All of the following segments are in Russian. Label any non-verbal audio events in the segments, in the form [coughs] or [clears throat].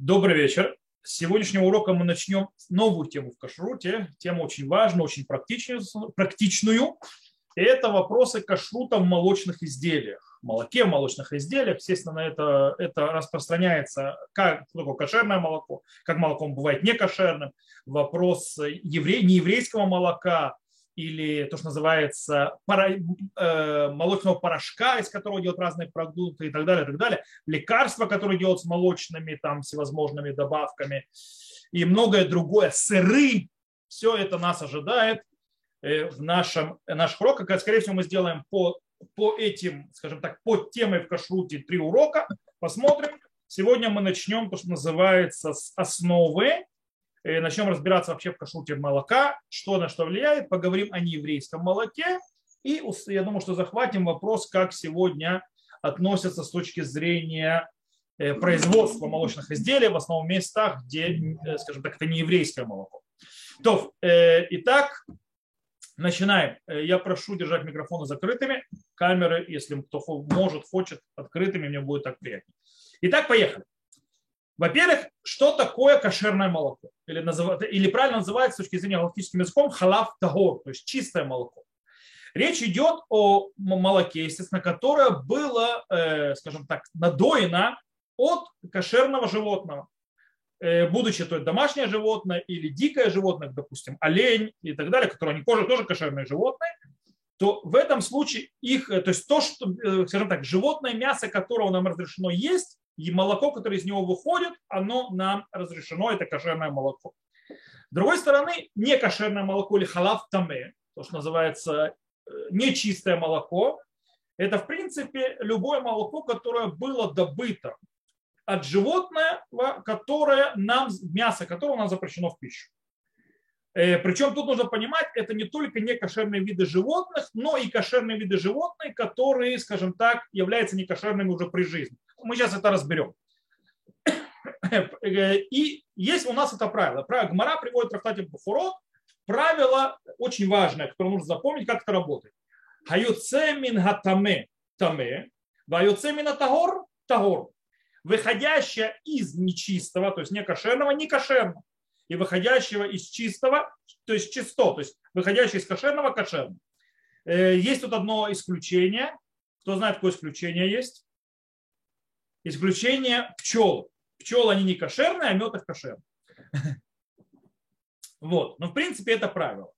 Добрый вечер. С сегодняшнего урока мы начнем новую тему в кашруте. Тему очень важную, очень практичную. И это вопросы кашрута в молочных изделиях. Молоке в молочных изделиях. Естественно, это, это распространяется, как такое кошерное молоко, как молоко бывает некошерным. Вопрос евре, нееврейского молока, или то, что называется пара, э, молочного порошка, из которого делают разные продукты и так далее, и так далее, лекарства, которые делают с молочными там всевозможными добавками и многое другое, сыры, все это нас ожидает э, в нашем, наших уроках. Скорее всего, мы сделаем по, по этим, скажем так, по темой в кашруте три урока, посмотрим. Сегодня мы начнем то, что называется с основы, начнем разбираться вообще в кашруте молока, что на что влияет, поговорим о нееврейском молоке, и я думаю, что захватим вопрос, как сегодня относятся с точки зрения э, производства молочных изделий в основном местах, где, э, скажем так, это не еврейское молоко. То, э, итак, начинаем. Я прошу держать микрофоны закрытыми, камеры, если кто может, хочет, открытыми, мне будет так приятнее. Итак, поехали. Во-первых, что такое кошерное молоко? Или, назыв... или правильно называется с точки зрения галактическим языком халав тагор, то есть чистое молоко. Речь идет о молоке, естественно, которое было, э, скажем так, надоено от кошерного животного. Э, будучи то есть домашнее животное или дикое животное, допустим, олень и так далее, которые они тоже, тоже кошерные животные, то в этом случае их, э, то есть то, что, скажем так, животное мясо, которого нам разрешено есть, и молоко, которое из него выходит, оно нам разрешено, это кошерное молоко. С другой стороны, не кошерное молоко или халав таме, то, что называется э, нечистое молоко, это, в принципе, любое молоко, которое было добыто от животного, которое нам, мясо которого нам запрещено в пищу. Э, Причем тут нужно понимать, это не только не кошерные виды животных, но и кошерные виды животных, которые, скажем так, являются некошерными уже при жизни. Мы сейчас это разберем. [coughs] И есть у нас это правило. Правило Гмара приводит в трактате Бухурот. Правило очень важное, которое нужно запомнить, как это работает. Хаюце мин хатаме таме, ваюце мин тагор тагор. Выходящее из нечистого, то есть не кошерного, не кошерного и выходящего из чистого, то есть чисто, то есть выходящего из кошерного кошерного. Э, есть тут одно исключение. Кто знает, какое исключение есть? Исключение пчел. Пчелы, они не кошерные, а мед их кошерный. [laughs] Вот. Но в принципе это правило.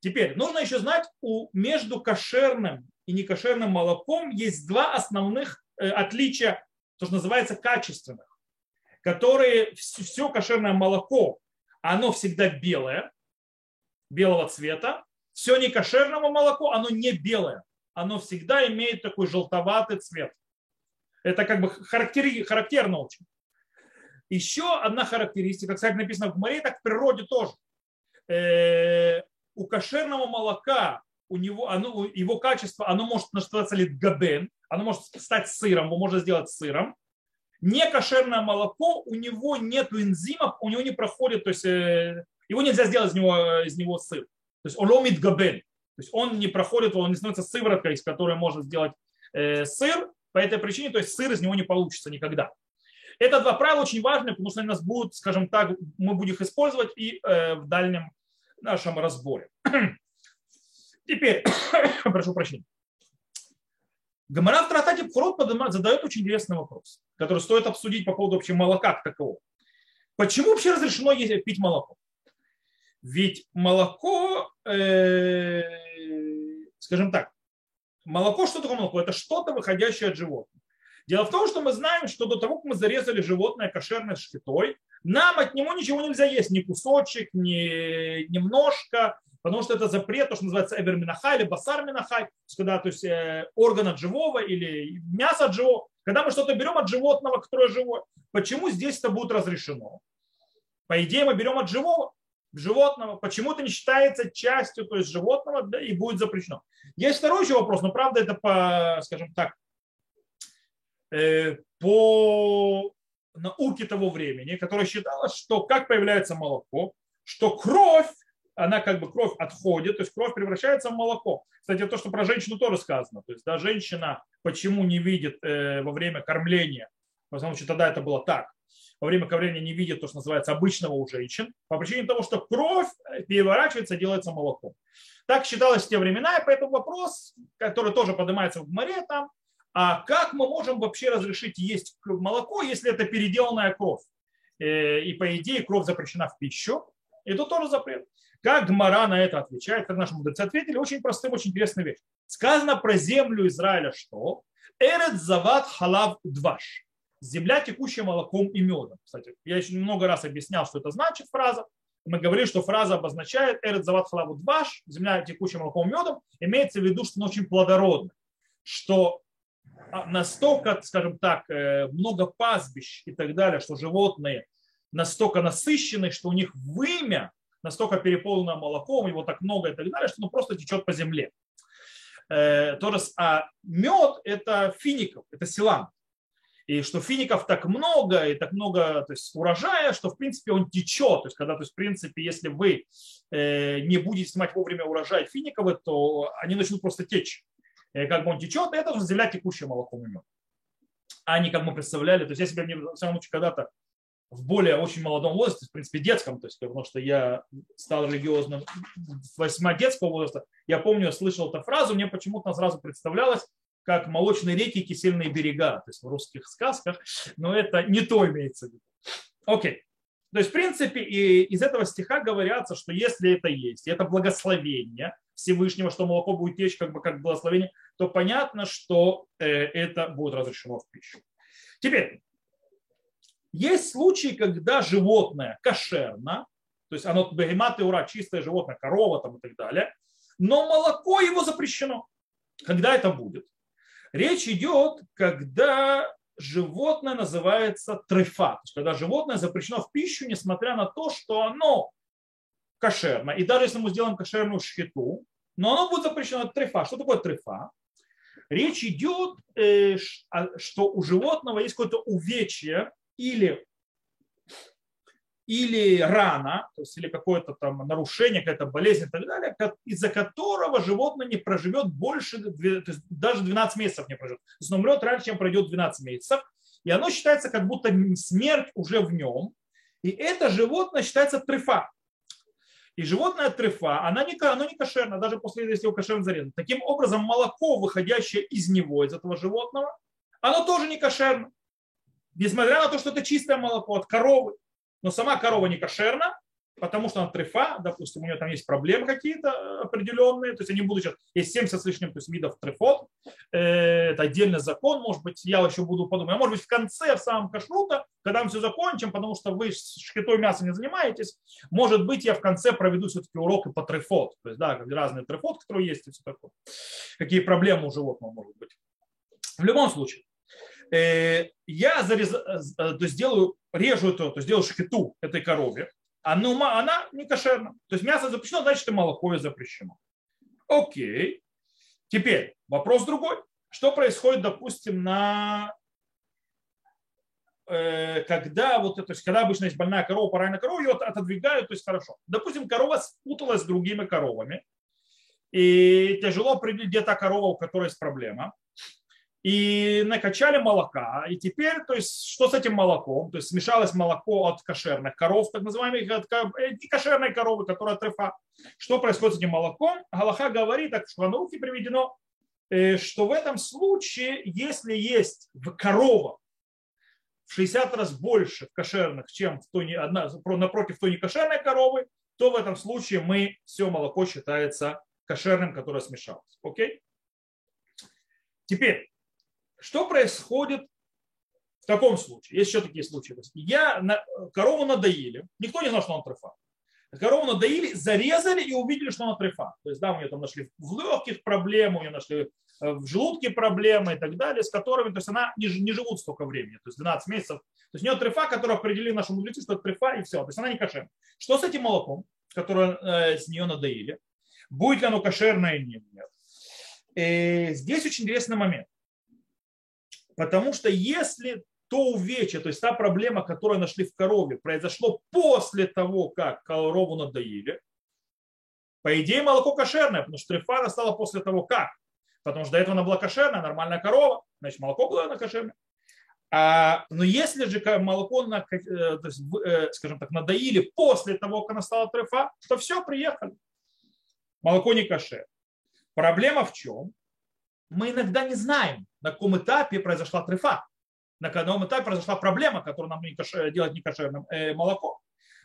Теперь нужно еще знать, у, между кошерным и некошерным молоком есть два основных э, отличия, то, что называется качественных, которые все кошерное молоко оно всегда белое, белого цвета. Все некошерное молоко, оно не белое. Оно всегда имеет такой желтоватый цвет. Это как бы характери, характерно очень. Еще одна характеристика, кстати, написано в море, так в природе тоже. Э, у кошерного молока, у него, оно, его качество, оно может называться литгабен, оно может стать сыром, его можно сделать сыром не кошерное молоко, у него нет энзимов, у него не проходит, то есть э, его нельзя сделать из него, из него сыр. То есть оломит габен. То есть он не проходит, он не становится сывороткой, из которой можно сделать э, сыр. По этой причине, то есть сыр из него не получится никогда. Это два правила очень важные, потому что они нас будут, скажем так, мы будем их использовать и э, в дальнем нашем разборе. [clears throat] Теперь, [coughs] прошу прощения. Гомора в Тратате Пхурот задает очень интересный вопрос, который стоит обсудить по поводу вообще молока как такового. Почему вообще разрешено есть, пить молоко? Ведь молоко, э, скажем так, молоко, что такое молоко? Это что-то выходящее от животных. Дело в том, что мы знаем, что до того, как мы зарезали животное кошерной шкитой, нам от него ничего нельзя есть, ни кусочек, ни немножко, потому что это запрет, то, что называется эбер минахай или басар минахай, то есть когда то есть, э, орган от живого или мясо от живого, когда мы что-то берем от животного, которое живое, почему здесь это будет разрешено? По идее мы берем от живого, животного, почему это не считается частью то есть животного да, и будет запрещено. Есть второй еще вопрос, но правда это по, скажем так, э, по науке того времени, которая считала, что как появляется молоко, что кровь она как бы кровь отходит, то есть кровь превращается в молоко. Кстати, то, что про женщину тоже сказано. То есть, да, женщина почему не видит э, во время кормления, основном, что тогда это было так, во время кормления не видят то, что называется обычного у женщин, по причине того, что кровь переворачивается, делается молоком. Так считалось в те времена, и поэтому вопрос, который тоже поднимается в море там, а как мы можем вообще разрешить есть молоко, если это переделанная кровь? Э, и по идее кровь запрещена в пищу, и тут тоже запрет. Как Гмара на это отвечает, как наши мудрецы ответили, очень простым, очень интересная вещь. Сказано про землю Израиля что? Эрет зават халав дваш. Земля, текущая молоком и медом. Кстати, я еще много раз объяснял, что это значит фраза. Мы говорили, что фраза обозначает эрет зават халаву дваш, земля, текущая молоком и медом, имеется в виду, что она очень плодородна. Что а, настолько, скажем так, э, много пастбищ и так далее, что животные настолько насыщены, что у них вымя настолько переполнено молоком, его так много и так далее, что оно просто течет по земле. Э, тоже, а мед – это фиников, это селам. И что фиников так много, и так много то есть, урожая, что в принципе он течет. То есть, когда, то есть, в принципе, если вы э, не будете снимать вовремя урожай финиковый, то они начнут просто течь. И как бы он течет, это уже земля текущая молоком и мед. А не как мы представляли. То есть я себя в самом случае когда-то в более очень молодом возрасте, в принципе, детском, то есть, потому что я стал религиозным в детского возраста, я помню, я слышал эту фразу, мне почему-то сразу представлялось, как молочные реки и кисельные берега, то есть в русских сказках, но это не то имеется в виду. Окей. То есть, в принципе, и из этого стиха говорятся, что если это есть, это благословение Всевышнего, что молоко будет течь как бы как благословение, то понятно, что э, это будет разрешено в пищу. Теперь, есть случаи, когда животное кошерно, то есть оно бегемат и ура, чистое животное, корова там и так далее, но молоко его запрещено. Когда это будет? Речь идет, когда животное называется трефа, то есть когда животное запрещено в пищу, несмотря на то, что оно кошерно. И даже если мы сделаем кошерную шхиту, но оно будет запрещено трефа. Что такое трефа? Речь идет, э, что у животного есть какое-то увечье или, или рана, то есть или какое-то там нарушение, какая-то болезнь и так далее, из-за которого животное не проживет больше, то есть даже 12 месяцев не проживет. То есть он умрет раньше, чем пройдет 12 месяцев, и оно считается как будто смерть уже в нем, и это животное считается трефа. И животное трефа, она не, оно не кошерно, даже после если его кошерно зарезано. Таким образом, молоко, выходящее из него, из этого животного, оно тоже не кошерно несмотря на то, что это чистое молоко от коровы, но сама корова не кошерна, потому что она трефа, допустим, у нее там есть проблемы какие-то э, определенные, то есть они будут сейчас, есть 70 с лишним то есть, видов трефот, э, это отдельный закон, может быть, я еще буду подумать, а может быть в конце, в самом кашрута, когда мы все закончим, потому что вы шкитой мясом не занимаетесь, может быть, я в конце проведу все-таки уроки по трефот, то есть, да, разные трефот, которые есть и все такое, какие проблемы у животного может быть. В любом случае, я зарез... Э, э, то есть делаю, режу это, то есть делаю шхиту этой корове, она, она не кошерна. То есть мясо запрещено, значит и молоко запрещено. Окей. Теперь вопрос другой. Что происходит, допустим, на когда вот то есть когда обычно есть больная корова, пораненная корова, ее отодвигают, то есть хорошо. Допустим, корова спуталась с другими коровами, и тяжело определить, где та корова, у которой есть проблема и накачали молока. И теперь, то есть, что с этим молоком? То есть смешалось молоко от кошерных коров, так называемых, от э, кошерной коровы, которая трефа. Что происходит с этим молоком? Галаха говорит, так в руки приведено, э, что в этом случае, если есть в коровах в 60 раз больше кошерных, чем в той, одна, напротив той некошерной коровы, то в этом случае мы все молоко считается кошерным, которое смешалось. Окей? Теперь, что происходит в таком случае? Есть еще такие случаи. Я, корову надоили, никто не знал, что она трефа. Корову надоили, зарезали и увидели, что она трефа. То есть, да, у нее там нашли в легких проблемы, у нее нашли э, в желудке проблемы и так далее, с которыми, то есть она не, не живут столько времени, то есть 12 месяцев. То есть у нее трефа, которую определили наши мудрецы, что это трефа и все. То есть она не кошерная. Что с этим молоком, которое э, с нее надоили? Будет ли оно кошерное или нет? И э, здесь очень интересный момент. Потому что если то увечье, то есть та проблема, которую нашли в корове, произошло после того, как корову надоили, по идее молоко кошерное, потому что трефара стала после того, как. Потому что до этого она была кошерная, нормальная корова, значит молоко было на кошерное. А, но если же молоко, на, э, то есть, э, скажем так, надоили после того, как она стала трефа, то все, приехали. Молоко не каше. Проблема в чем? Мы иногда не знаем, на каком этапе произошла трефа, на каком этапе произошла проблема, которую нам не каше, делать некошерным э, молоко.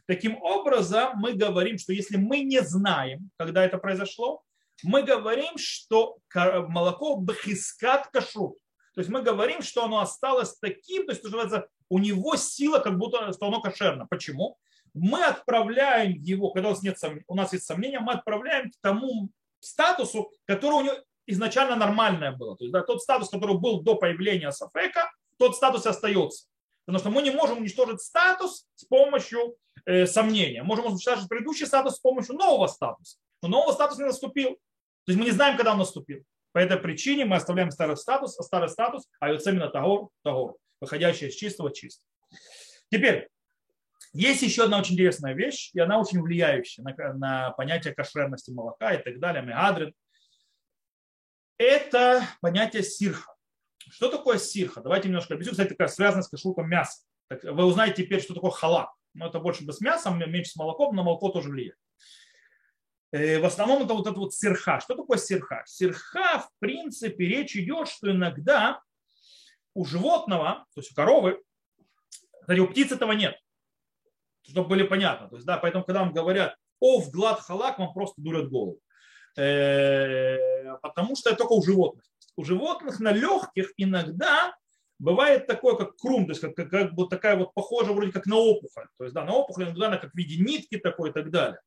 Таким образом, мы говорим, что если мы не знаем, когда это произошло, мы говорим, что молоко бхискат кашрут. То есть мы говорим, что оно осталось таким, то есть называется, у него сила, как будто что оно кошерно. Почему? Мы отправляем его, когда у нас, нет, у нас есть сомнения, мы отправляем к тому статусу, который у него изначально нормальное было. То есть да, тот статус, который был до появления Сафека, тот статус остается. Потому что мы не можем уничтожить статус с помощью э, сомнения. Можем уничтожить предыдущий статус с помощью нового статуса. Но нового статуса не наступил. То есть мы не знаем, когда он наступил. По этой причине мы оставляем старый статус, а старый статус, а это именно тагор, тагор, выходящий из чистого чисто. Теперь, есть еще одна очень интересная вещь, и она очень влияющая на, на понятие кошерности молока и так далее, мегадрин. Это понятие сирха. Что такое сирха? Давайте немножко объясню. Кстати, такая связана с кашрутом мяса. Так вы узнаете теперь, что такое халак. Но это больше без мяса, меньше с молоком, но молоко тоже влияет. Э, в основном это вот это вот сирха. Что такое сирха? Сирха, в принципе, речь идет, что иногда у животного, то есть у коровы, кстати, у птиц этого нет, чтобы были понятно. То есть, да, поэтому, когда вам говорят, о, в глад халак, вам просто дурят голову. Э, потому что это только у животных. У животных на легких иногда бывает такое, как крум, то есть как, как, как бы такая вот похожа вроде как на опухоль. То есть, да, на опухоль иногда она как в виде нитки такой и так далее.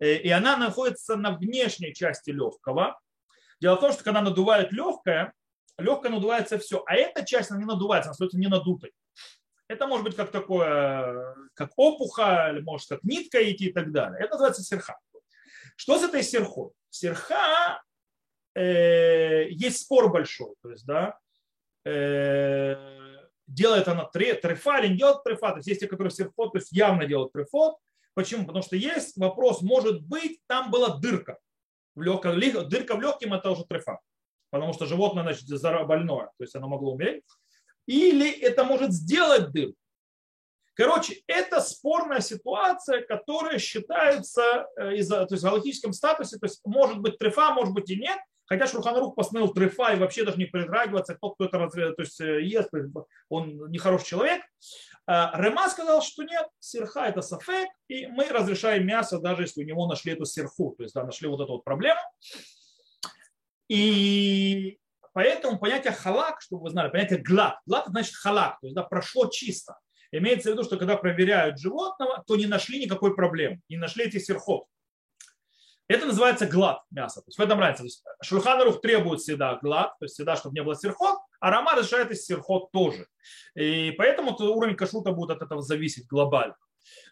Э, и она находится на внешней части легкого. Дело в том, что когда надувает легкое, легкое надувается все, а эта часть она не надувается, она остается не надутой. Это может быть как такое, как опухоль, может как нитка идти и так далее. Это называется серха. Что с этой серхой? Серха э, есть спор большой, то есть, да, э, делает она трефа или не делает трефа, то есть есть те, которые серфот, то есть явно делают трефот, Почему? Потому что есть вопрос, может быть, там была дырка. В легком, дырка в легком это уже трефа. Потому что животное, значит, больное, то есть оно могло умереть. Или это может сделать дырку. Короче, это спорная ситуация, которая считается э, из-за, то есть в галактическом статусе, то есть может быть трефа, может быть и нет, Хотя Шурханарух постановил трефа и вообще даже не притрагиваться, тот, кто это то есть, э, ест, он нехороший человек. А Рема сказал, что нет, сирха это сафек, и мы разрешаем мясо, даже если у него нашли эту сирху, то есть да, нашли вот эту вот проблему. И поэтому понятие халак, чтобы вы знали, понятие глад, глад значит халак, то есть да, прошло чисто. Имеется в виду, что когда проверяют животного, то не нашли никакой проблемы, не нашли эти сирхот. Это называется глад мяса. То есть в этом разница. Шульханарух требует всегда глад, то есть всегда, чтобы не было сирхот, а Рама разрешает из сирхот тоже. И поэтому уровень кашрута будет от этого зависеть глобально.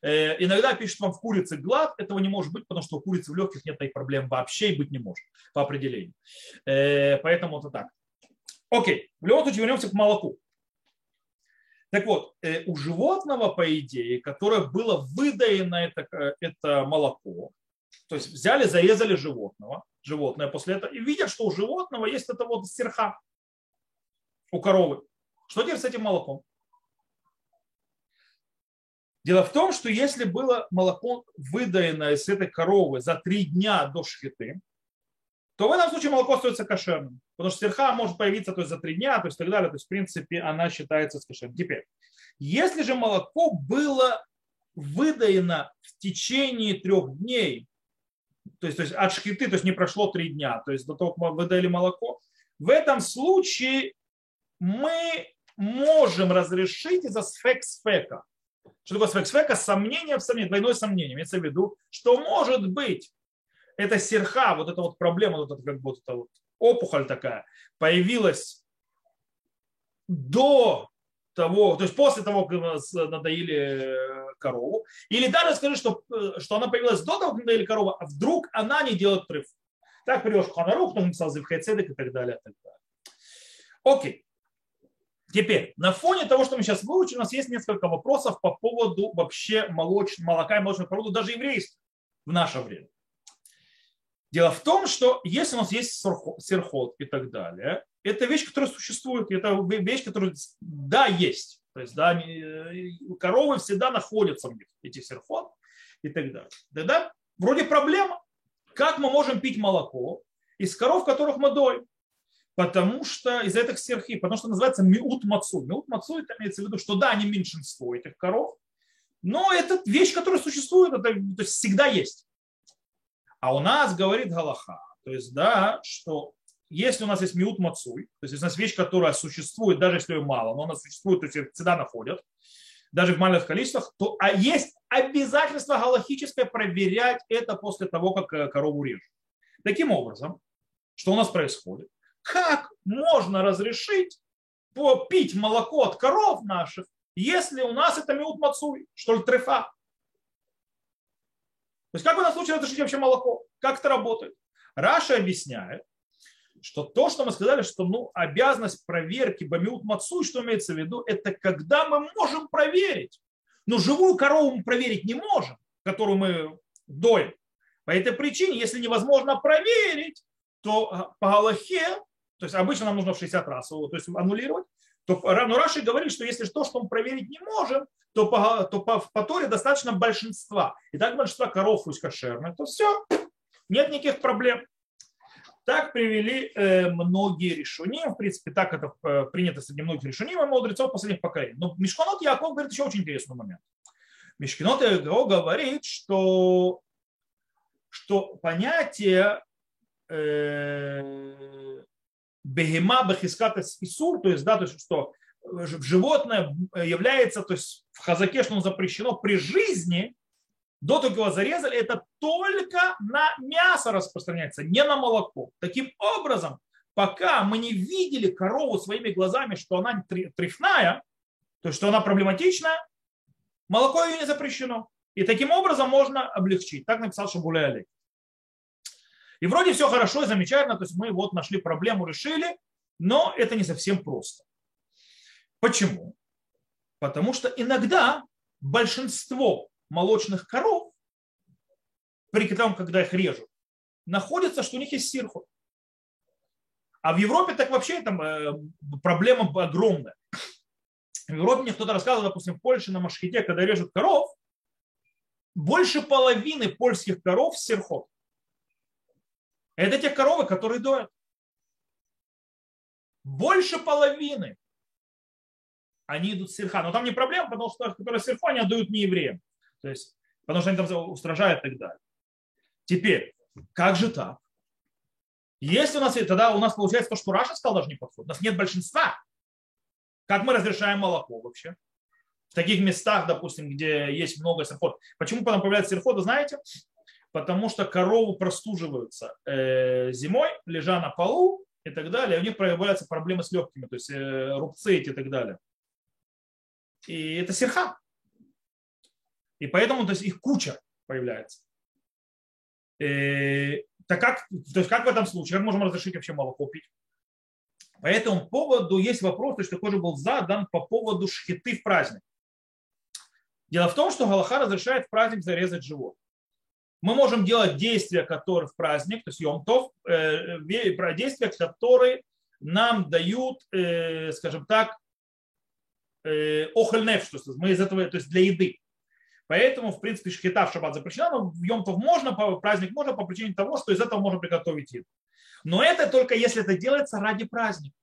Э, иногда пишут вам в курице глад, этого не может быть, потому что у курицы в легких нет таких проблем вообще и быть не может по определению. Э, поэтому это так. Окей, в любом случае вернемся к молоку. Так вот, э, у животного, по идее, которое было выдаено это, это молоко, то есть взяли, зарезали животного, животное после этого, и видят, что у животного есть это вот стерха у коровы. Что теперь с этим молоком? Дело в том, что если было молоко выдаено из этой коровы за три дня до шхиты, то в этом случае молоко остается кошерным. Потому что стерха может появиться то есть, за три дня, то есть так далее. То есть, в принципе, она считается кошерным. Теперь, если же молоко было выдаено в течение трех дней то есть, то есть от шхиты, то есть не прошло три дня, то есть до того, как мы выдали молоко, в этом случае мы можем разрешить из-за сфек-сфека. Что такое сфек-сфека? Сомнение в сомнении, двойное сомнение. Имеется в виду, что может быть эта серха, вот эта вот проблема, вот эта как будто вот опухоль такая, появилась до того, то есть после того, как надоили э, корову, или даже скажи, что, э, что она появилась до того, как надоели корову, а вдруг она не делает треф. Так привез Ханарух, кто написал Зивхайцедек и так далее. И так далее. Окей. Теперь, на фоне того, что мы сейчас выучили, у нас есть несколько вопросов по поводу вообще молоч... молока и молочных продуктов, даже еврейства в наше время. Дело в том, что если у нас есть серхот и так далее, это вещь, которая существует, это вещь, которая, да, есть. То есть, да, коровы всегда находятся в них, эти серфот и так далее. Тогда вроде проблема. Как мы можем пить молоко из коров, которых мы доим? Потому что из этих серхи, потому что называется миут мацу. Миут мацу это имеется в виду, что да, они меньшинство этих коров, но это вещь, которая существует, это, то есть всегда есть. А у нас говорит Галаха, то есть, да, что если у нас есть миут мацуй, то есть у нас вещь, которая существует, даже если ее мало, но она существует, то есть всегда находят, даже в маленьких количествах, то а есть обязательство галахическое проверять это после того, как э, корову режут. Таким образом, что у нас происходит? Как можно разрешить попить молоко от коров наших, если у нас это миут мацуй, что ли трефа? То есть как в этом случае разрешить вообще молоко? Как это работает? Раша объясняет, что то, что мы сказали, что ну, обязанность проверки бамиут мацуй, что имеется в виду, это когда мы можем проверить. Но живую корову мы проверить не можем, которую мы доим. По этой причине, если невозможно проверить, то а, по Галахе, то есть обычно нам нужно в 60 раз то есть аннулировать, то но Раши говорит, что если то, что мы проверить не можем, то по, то по, по Торе достаточно большинства. И так большинство коров пусть кошерных, то все, нет никаких проблем. Так привели э, многие решения. В принципе, так это э, принято среди многих решений мудрецов последних поколений. Но Мишканот Яков говорит еще очень интересный момент. Мишканот Яков говорит, что, что понятие э, бегема бахискат исур, то есть, да, то есть, что животное является, то есть в хазаке, что оно запрещено при жизни, до того, как его зарезали, это только на мясо распространяется, не на молоко. Таким образом, пока мы не видели корову своими глазами, что она трефная, то есть что она проблематичная, молоко ее не запрещено. И таким образом можно облегчить. Так написал Шабуле Олег. И вроде все хорошо и замечательно, то есть мы вот нашли проблему, решили, но это не совсем просто. Почему? Потому что иногда большинство молочных коров, при том, когда их режут, находится, что у них есть сирху. А в Европе так вообще там э, проблема огромная. В Европе мне кто-то рассказывал, допустим, в Польше на Машхите, когда режут коров, больше половины польских коров сирхот. Это те коровы, которые доят. Больше половины они идут с сирха. Но там не проблема, потому что которые сирху, они отдают не евреям. То есть, потому что они там устражают и так далее. Теперь, как же так? Если у нас, тогда у нас получается то, что Раша сказал, даже не подходит. У нас нет большинства. Как мы разрешаем молоко вообще? В таких местах, допустим, где есть много сирфот. Почему потом появляется сирфот, вы знаете? Потому что коровы простуживаются э, зимой, лежа на полу и так далее. У них появляются проблемы с легкими, то есть э, рубцы эти и так далее. И это сирха. И поэтому то есть, их куча появляется. И, э, так как, то есть как в этом случае, как можем разрешить вообще молоко пить? По этому поводу есть вопрос, то есть такой же был задан по поводу шхиты в праздник. Дело в том, что Галаха разрешает в праздник зарезать живот. Мы можем делать действия, которые в праздник, то есть йомтов, э, действия, которые нам дают, э, скажем так, охальнеф, что мы из этого, то есть для еды. Поэтому, в принципе, шхита в шаббат запрещена, но в Йомтов можно, праздник можно по причине того, что из этого можно приготовить еду. Но это только если это делается ради праздника.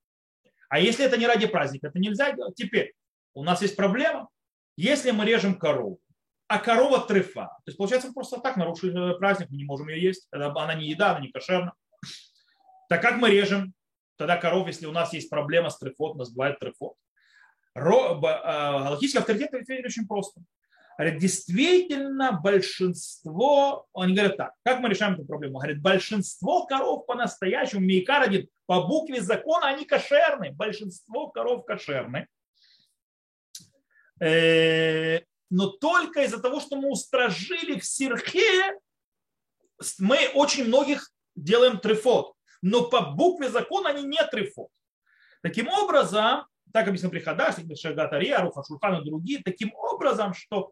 А если это не ради праздника, это нельзя делать. Теперь, у нас есть проблема. Если мы режем корову, а корова трефа, то есть получается мы просто так нарушили праздник, мы не можем ее есть, она не еда, она не кошерна. Так как мы режем тогда коров, если у нас есть проблема с трефот, нас бывает трефот? А, галактический авторитет ответили очень просто действительно большинство, они говорят так, как мы решаем эту проблему? Говорят, большинство коров по-настоящему, Мейкар один, по букве закона они кошерны, большинство коров кошерны. Но только из-за того, что мы устражили в сирхе, мы очень многих делаем трефот. Но по букве закона они не трефот. Таким образом, так объяснил Приходаш, Шагатари, Аруха Шурхан и другие, таким образом, что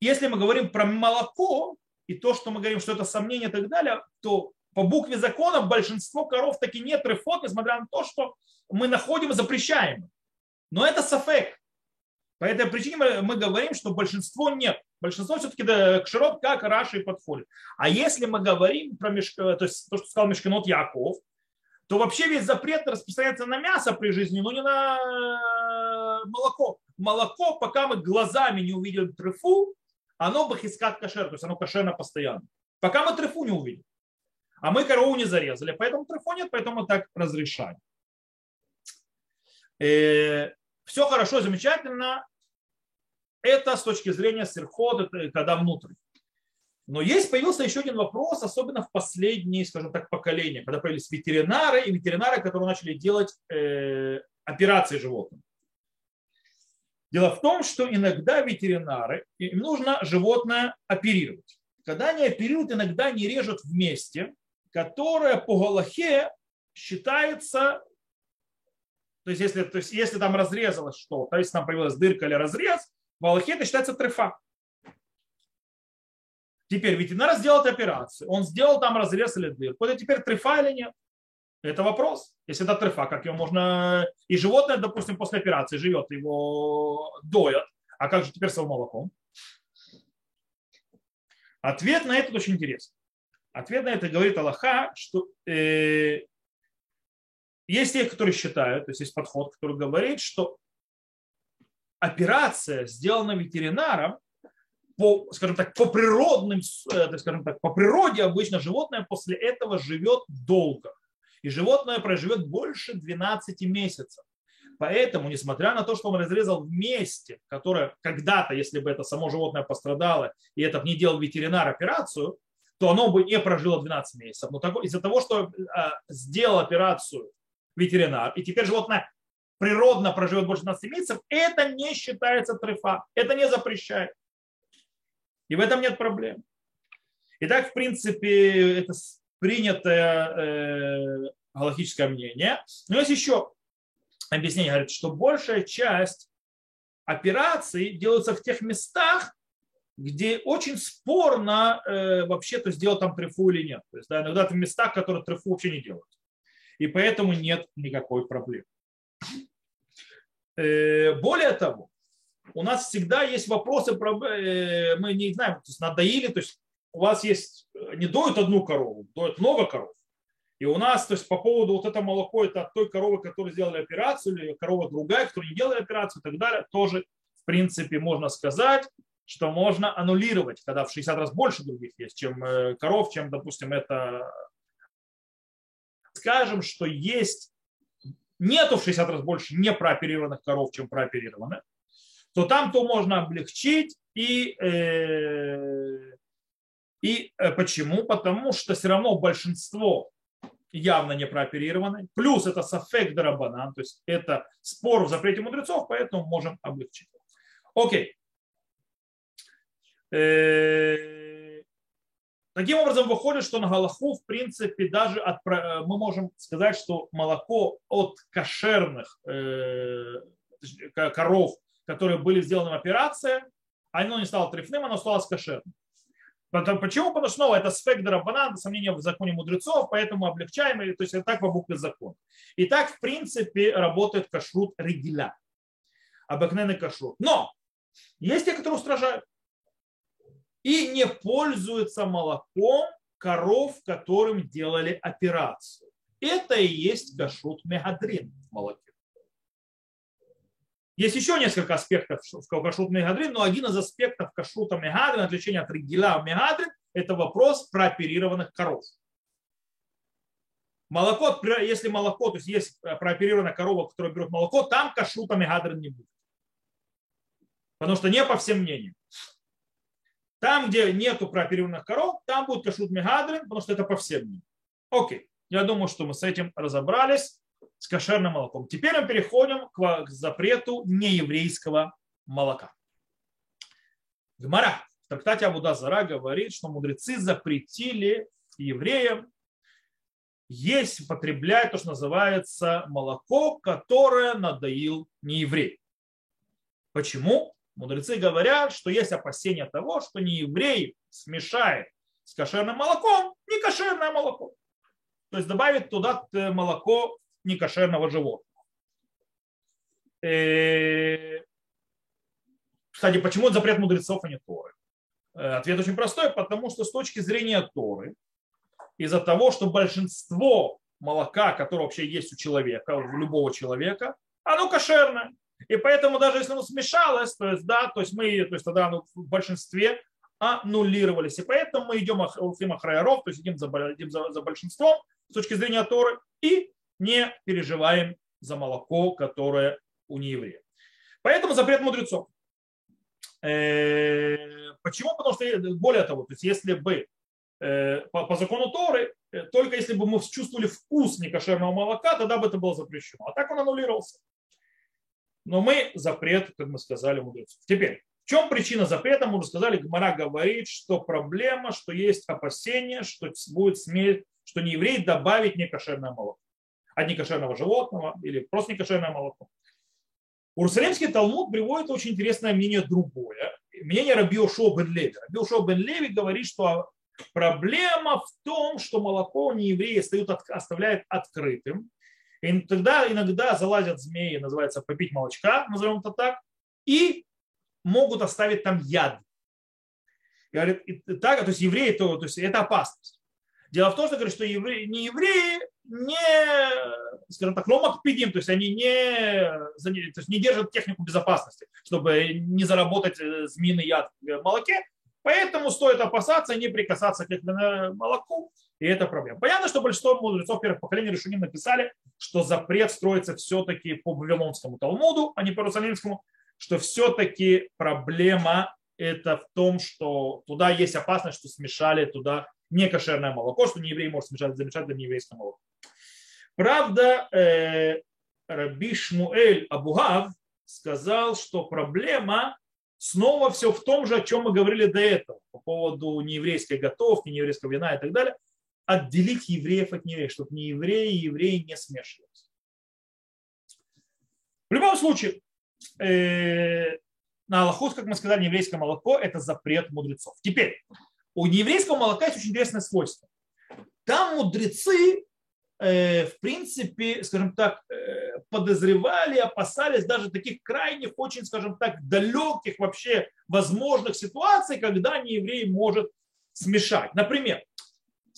если мы говорим про молоко, и то, что мы говорим, что это сомнение и так далее, то по букве закона большинство коров таки нет трефот, несмотря на то, что мы находим и запрещаем. Но это сафек. По этой причине мы, говорим, что большинство нет. Большинство все-таки да, кшерот как Раши подходит. А если мы говорим про мешк... то, есть то, что сказал Мешкинот Яков, то вообще весь запрет распространяется на мясо при жизни, но не на э, молоко. Молоко, пока мы глазами не увидим трефу, оно бахискат кашер, то есть оно кошерно постоянно. Пока мы трефу не увидим. А мы корову не зарезали, поэтому трефу нет, поэтому так разрешаем. Э, Все хорошо, замечательно. Это с точки зрения сирхода, когда внутрь. Но есть появился еще один вопрос, особенно в последние, скажем так, поколения, когда появились ветеринары и ветеринары, которые начали делать э, операции животным. Дело в том, что иногда ветеринары, им нужно животное оперировать. Когда они оперируют, иногда не режут вместе, которое по Галахе считается, то есть если, то есть если там разрезалось что-то, если там появилась дырка или разрез, в Галахе это считается трефа. Теперь ветеринар сделал операцию, он сделал там разрез или дырку. Это теперь трефа или нет? Это вопрос. Если это трефа, как его можно... И животное, допустим, после операции живет, его доят. А как же теперь с его молоком? Ответ на это очень интересный. Ответ на это говорит Аллаха, что э, есть те, которые считают, то есть есть подход, который говорит, что операция, сделана ветеринаром, по, скажем так, по природным, э, скажем так, по природе обычно животное после этого живет долго. И животное проживет больше 12 месяцев. Поэтому, несмотря на то, что он разрезал в месте, которое когда-то, если бы это само животное пострадало, и это не делал ветеринар операцию, то оно бы не прожило 12 месяцев. Но из-за того, что а, сделал операцию ветеринар, и теперь животное природно проживет больше 12 месяцев, это не считается трефа, это не запрещает. И в этом нет проблем. Итак, в принципе, это принятое э, галактическое мнение. Но есть еще объяснение, говорит, что большая часть операций делается в тех местах, где очень спорно э, вообще то сделать там трефу или нет. То есть да, иногда в местах, которые трефу вообще не делают. И поэтому нет никакой проблемы. Э, более того, у нас всегда есть вопросы, э, мы не знаем, то есть надоили, то есть у вас есть, э, не доют одну корову, доют много коров. И у нас, то есть по поводу вот это молоко, это от той коровы, которую сделали операцию, или корова другая, которая не делали операцию и так далее, тоже, в принципе, можно сказать, что можно аннулировать, когда в 60 раз больше других есть, чем коров, чем, допустим, это... Скажем, что есть, нету в 60 раз больше непрооперированных коров, чем прооперированных, то там то можно облегчить и э, и э, почему? Потому что все равно большинство явно не прооперированы. Плюс это сафек дарабанан, то есть это спор в запрете мудрецов, поэтому можем облегчить. Окей. Э, таким образом, выходит, что на Галаху, в принципе, даже от, э, мы можем сказать, что молоко от кошерных коров, которые были сделаны в операции, оно не стало трефным, оно стало кошерным. Почему? Потому что снова это спектр Драбанан, сомнения в законе мудрецов, поэтому облегчаем, то есть это так по букве закона. И так, в принципе, работает кашрут региля, обыкновенный кашрут. Но есть те, которые устражают и не пользуются молоком коров, которым делали операцию. Это и есть кашрут мегадрин в молоке. Есть еще несколько аспектов в кашрут мегадрин, но один из аспектов кашрута мегадрин, отличение от регила мегадрин, это вопрос про оперированных коров. Молоко, если молоко, то есть есть прооперированная корова, которая берет молоко, там кашрута мегадрин не будет. Потому что не по всем мнениям. Там, где нету прооперированных коров, там будет кашрут мегадрин, потому что это по всем мнениям. Окей, я думаю, что мы с этим разобрались с кошерным молоком. Теперь мы переходим к запрету нееврейского молока. Гмара в трактате Абуда Зара говорит, что мудрецы запретили евреям есть, употреблять то, что называется молоко, которое надоил нееврей. Почему? Мудрецы говорят, что есть опасение того, что нееврей смешает с кошерным молоком не кошерное молоко. то есть добавить туда молоко некошерного животного. Э, кстати, почему запрет мудрецов, а не Торы? Э, ответ очень простой, потому что с точки зрения Торы, из-за того, что большинство молока, которое вообще есть у человека, у любого человека, оно кошерное. И поэтому даже если оно смешалось, то есть, да, то есть мы, то есть тогда оно в большинстве аннулировались. И поэтому мы идем Уфима Храяров, то есть идем, за, идем за, за большинством с точки зрения Торы и не переживаем за молоко, которое у нееврея. Поэтому запрет мудрецов. Э, почему? Потому что, более того, то есть если бы э, по, по закону Торы, э, только если бы мы чувствовали вкус некошерного молока, тогда бы это было запрещено. А так он аннулировался. Но мы запрет, как мы сказали, мудрецов. Теперь, в чем причина запрета? Мы уже сказали, Гмара говорит, что проблема, что есть опасение, что будет смерть, что не еврей добавить некошерное молоко. От некошерного животного или просто некошерное молоко. Урсалимский Талмуд приводит очень интересное мнение другое. Мнение Раби Ошо бен Леви. Раби Ошо бен Леви говорит, что проблема в том, что молоко неевреи оставляют открытым. И тогда иногда залазят змеи, называется попить молочка, назовем это так, и могут оставить там яд. Говорит, и так, то есть евреи, то, то есть это опасность. Дело в том, что говорит, что евреи, не евреи не, скажем так, ломакпидим, то есть они не, то есть не держат технику безопасности, чтобы не заработать э, змеиный яд в молоке. Поэтому стоит опасаться не прикасаться к молоку, и это проблема. Понятно, что большинство мудрецов первых поколений решений написали, что запрет строится все-таки по Вавилонскому Талмуду, а не по Иерусалимскому, что все-таки проблема это в том, что туда есть опасность, что смешали туда некошерное молоко, что не еврей может смешать, замешать для нееврейского молока. Правда, э, Раби Шмуэль Абугав сказал, что проблема снова все в том же, о чем мы говорили до этого, по поводу нееврейской готовки, нееврейского вина и так далее, отделить евреев от неевреев, чтобы не евреи и евреи не смешивались. В любом случае, э, на Аллахус, как мы сказали, еврейское молоко – это запрет мудрецов. Теперь, у нееврейского молока есть очень интересное свойство. Там мудрецы, э, в принципе, скажем так, э, подозревали, опасались даже таких крайних, очень, скажем так, далеких вообще возможных ситуаций, когда нееврей может смешать. Например,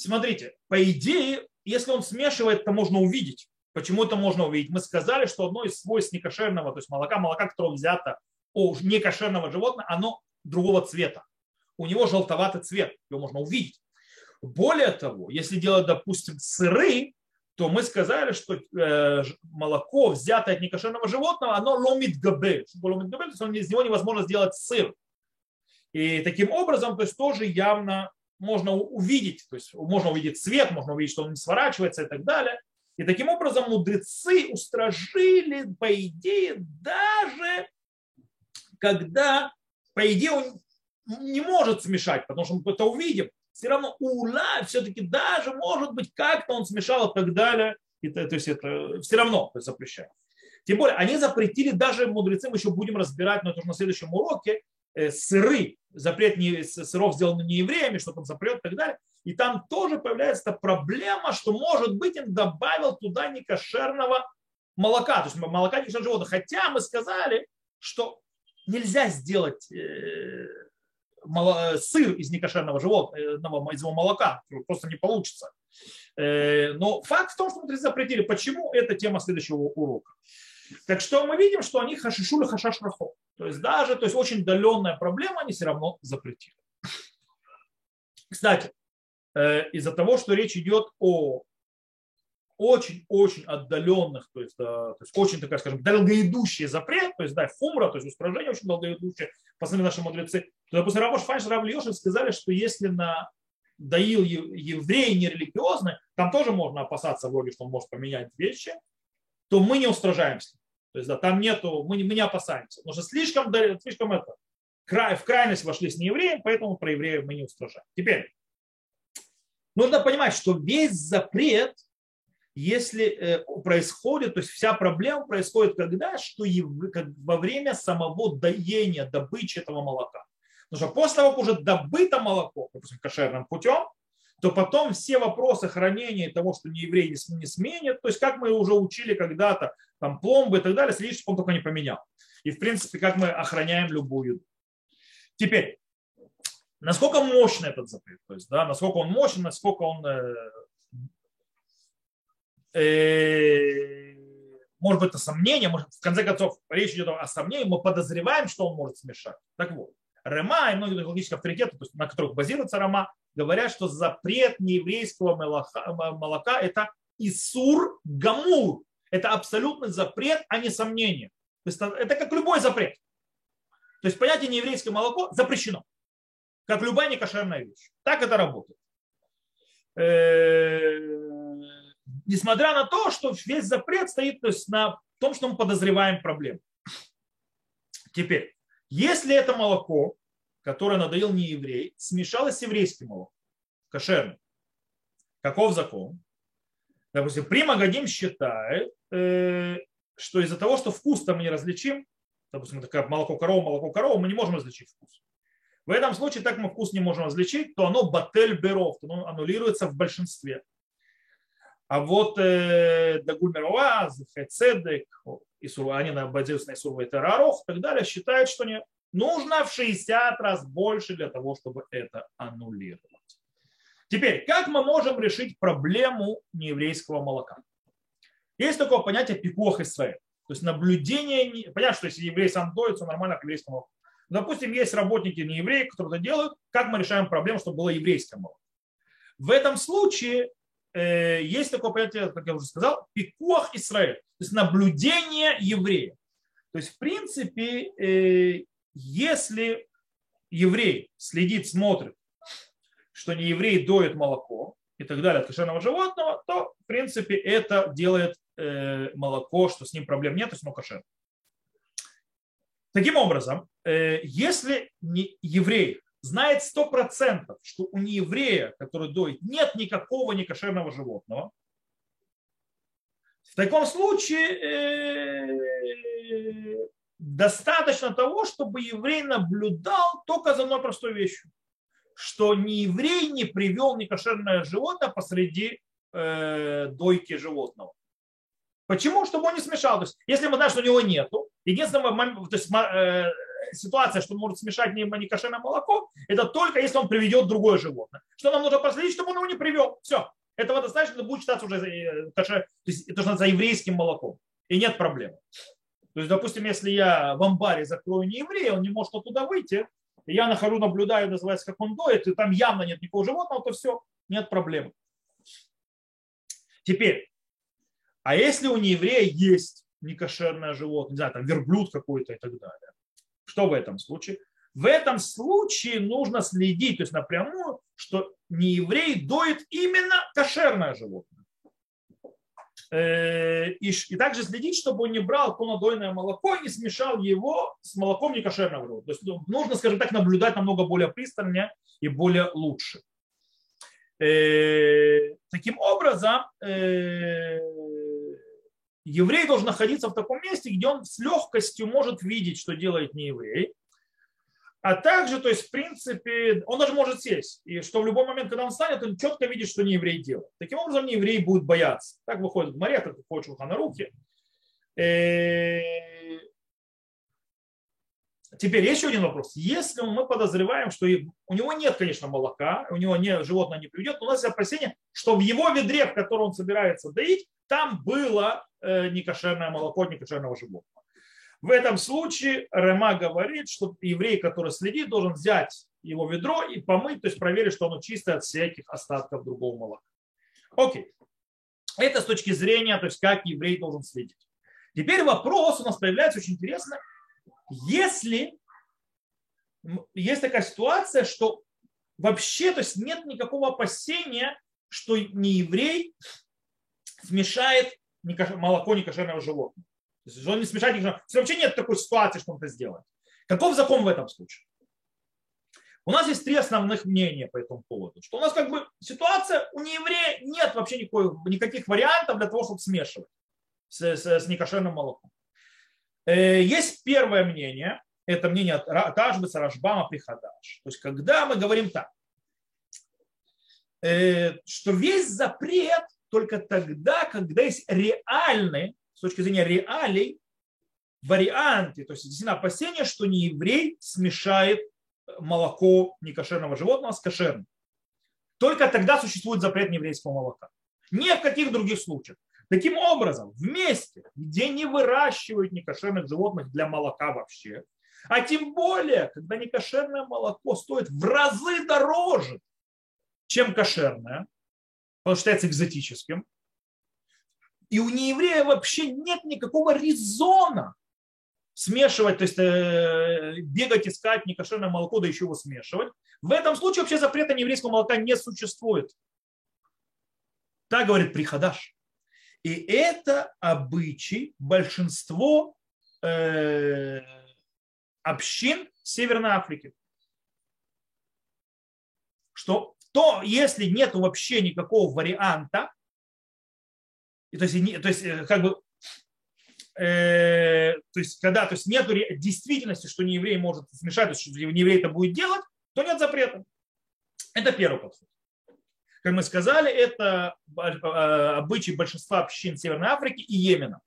смотрите, по идее, если он смешивает, то можно увидеть. Почему это можно увидеть? Мы сказали, что одно из свойств некошерного, то есть молока, молока, которое взято у некошерного животного, оно другого цвета у него желтоватый цвет, его можно увидеть. Более того, если делать, допустим, сыры, то мы сказали, что э, молоко, взятое от некошерного животного, оно ломит габель. Ломит габель, то есть из него невозможно сделать сыр. И таким образом, то есть тоже явно можно увидеть, то есть можно увидеть цвет, можно увидеть, что он не сворачивается и так далее. И таким образом мудрецы устражили, по идее, даже когда, по идее, он не может смешать, потому что мы это увидим. Все равно ула все-таки даже может быть как-то он смешал и так далее. И, то, то есть это все равно то есть запрещаем. Тем более они запретили даже мудрецы, мы еще будем разбирать, но это уже на следующем уроке, сыры, запрет не, сыров сделаны не евреями, что там запрет и так далее. И там тоже появляется проблема, что может быть он добавил туда некошерного молока, то есть молока некошерного животного. Хотя мы сказали, что нельзя сделать э, сыр из некошерного животного, из его молока, просто не получится. Э, но факт в том, что мы запретили. Почему? Это тема следующего урока. Так что мы видим, что они хашишули хашаш рахо. То есть даже, то есть очень удаленная проблема, они все равно запретили. Кстати, э, из-за того, что речь идет о очень-очень отдаленных, то есть, то есть очень такая, скажем, долгоидущий запрет, то есть, да, фумра, то есть устражение очень долгоидущее, посмотрели наши мудрецы, то, допустим, Рабош Файнш, Рав сказали, что если на доил еврей нерелигиозный, там тоже можно опасаться вроде, что он может поменять вещи, то мы не устражаемся. То есть, да, там нету, мы не, мы не опасаемся. Потому что слишком, слишком это, в крайность вошли с неевреем, поэтому про евреев мы не устражаем. Теперь, нужно понимать, что весь запрет – если э, происходит, то есть вся проблема происходит когда, что как во время самого доения, добычи этого молока. Потому что после того, как уже добыто молоко, допустим, кошерным путем, то потом все вопросы хранения того, что не еврей не сменит, то есть как мы уже учили когда-то, там пломбы и так далее, следить, чтобы он только не поменял. И в принципе, как мы охраняем любую. Теперь, насколько мощный этот запрет, то есть, да, насколько он мощный, насколько он э, э, может быть, это сомнение, может, в конце концов, речь идет о сомнении, мы подозреваем, что он может смешать. Так вот, Рема и многие логические авторитеты, то есть на которых базируется Рема, говорят, что запрет нееврейского молока, молока – это Исур Гамур. Это абсолютный запрет, а не сомнение. То есть это как любой запрет. То есть понятие нееврейское молоко запрещено. Как любая некошерная вещь. Так это работает. Э, несмотря на то, что весь запрет стоит то есть, на том, что мы подозреваем проблему. Теперь, если это молоко, которое надоел не еврей, смешалось с еврейским молоком, кошерным, каков закон? Допустим, Прима Гадим считает, э, что из-за того, что вкус-то мы не различим, допустим, это как молоко коровы, молоко коровы, мы не можем различить вкус. В этом случае, так мы вкус не можем различить, то оно батель беров, оно аннулируется в большинстве. А вот э, Дагуль Мироваз, Хецедек, они базируются на Исурва и так далее, считают, что не, нужно в 60 раз больше для того, чтобы это аннулировать. Теперь, как мы можем решить проблему нееврейского молока? Есть такое понятие пикох Исраэль. То есть наблюдение, понятно, что если еврей сам доится, нормально к еврейскому молоку. Допустим, есть работники не евреи, которые это делают. Как мы решаем проблему, чтобы было еврейское молоко? В этом случае Э, есть такое понятие, как я уже сказал, пикуах Израиль, то есть наблюдение еврея. То есть, в принципе, э, если еврей следит, смотрит, что не еврей доет молоко и так далее от кошерного животного, то, в принципе, это делает э, молоко, что с ним проблем нет, то есть оно кошерное. Таким образом, если еврей знает сто процентов, что у нееврея, который доит, нет никакого некошерного животного, в таком случае э, достаточно того, чтобы еврей наблюдал только за одной простой вещью, что ни еврей не привел некошерное животное посреди э, дойки животного. Почему? Чтобы он не смешал. То есть, если мы знаем, что у него нету, единственное, то есть, э, ситуация, что может смешать не, не кошерное молоко, это только если он приведет другое животное. Что нам нужно проследить, чтобы он его не привел. Все. Этого достаточно, это будет считаться уже э, кошер, то есть это что за еврейским молоком. И нет проблем. То есть, допустим, если я в амбаре закрою не еврея, он не может оттуда выйти, я нахожу, наблюдаю, называется, как он доет, и там явно нет никакого животного, то все, нет проблем. Теперь, а если у нееврея есть некошерное животное, не знаю, там верблюд какой-то и так далее, что в этом случае? В этом случае нужно следить, то есть напрямую, что не еврей доит именно кошерное животное. Э, и, и также следить, чтобы он не брал полнодойное молоко и не смешал его с молоком некошерного животного. То есть ну, нужно, скажем так, наблюдать намного более пристально и более лучше. Э, таким образом, э, еврей должен находиться в таком месте, где он с легкостью может видеть, что делает не еврей. А также, то есть, в принципе, он даже может сесть. И что в любой момент, когда он встанет, он четко видит, что не еврей делает. Таким образом, не еврей будет бояться. Так выходит в море, как выходит на руки. Э, теперь еще один вопрос. Если мы подозреваем, что у него нет, конечно, молока, у него не, животное не приведет, у нас есть опасение, что в его ведре, в котором он собирается доить, там было э, некошерное молоко некошерного животного. В этом случае Рема говорит, что еврей, который следит, должен взять его ведро и помыть, то есть проверить, что оно чистое от всяких остатков другого молока. Окей. Это с точки зрения, то есть как еврей должен следить. Теперь вопрос у нас появляется очень интересно. Если есть такая ситуация, что вообще то есть нет никакого опасения, что не еврей смешает молоко некошерного животного. То есть он не смешает некошерного. Вообще нет такой ситуации, что он это сделает. Каков закон в этом случае? У нас есть три основных мнения по этому поводу. Что у нас как бы ситуация, у нееврея нет вообще никакой, никаких вариантов для того, чтобы смешивать с, с, с некошерным молоком. Э, есть первое мнение, это мнение от Тажбы, Сарашбама, Прихадаш. То есть когда мы говорим так, э, что весь запрет только тогда, когда есть реальные, с точки зрения реалий, варианты, то есть действительно опасение, что не еврей смешает молоко некошерного животного с кошерным. Только тогда существует запрет нееврейского молока. Ни в каких других случаях. Таким образом, в месте, где не выращивают некошерных животных для молока вообще, а тем более, когда некошерное молоко стоит в разы дороже, чем кошерное, что считается экзотическим, и у нееврея вообще нет никакого резона смешивать, то есть э, бегать, искать некошерное молоко, да еще его смешивать. В этом случае вообще запрета нееврейского молока не существует. Так говорит Приходаш. И это обычай большинство э, общин Северной Африки. Что то, если нет вообще никакого варианта, и, то, есть, то есть э, как бы э, то есть когда то есть нет действительности, что не еврей может смешать, что не еврей это будет делать, то нет запрета. Это первый подход. Как мы сказали, это э, обычаи большинства общин Северной Африки и Йемена.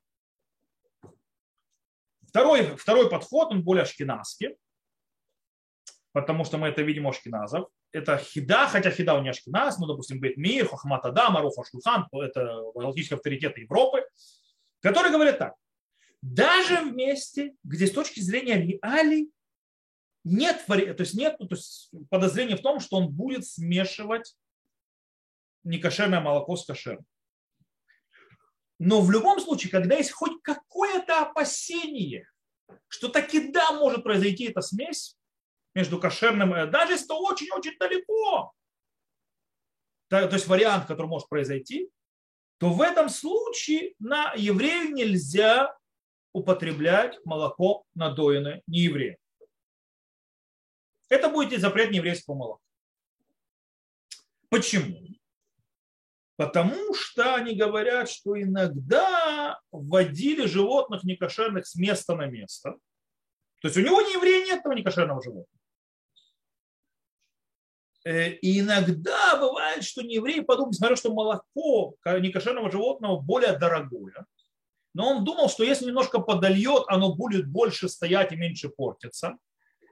Второй, второй подход, он более ашкенадский, потому что мы это видим у ашкеназов. Это хида, хотя хида у не ашкеназ, ну, допустим, Бет Мир, Хахмат Адам, Аруха Шульхан, это галактические авторитеты Европы, которые говорят так. Даже в месте, где с точки зрения реалий нет, то есть нет то есть подозрения в том, что он будет смешивать некошерное молоко с кошерным. Но в любом случае, когда есть хоть какое-то опасение, что таки да, может произойти эта смесь между кошерным, даже если это очень-очень далеко, то есть вариант, который может произойти, то в этом случае на еврею нельзя употреблять молоко надоенное не евреем. Это будет запрет нееврейского молока. Почему? Потому что они говорят, что иногда вводили животных некошерных с места на место. То есть у него не еврея нет этого некошерного животного. Э, и иногда бывает, что не евреи подумают, несмотря что молоко некошерного животного более дорогое, но он думал, что если немножко подольет, оно будет больше стоять и меньше портиться.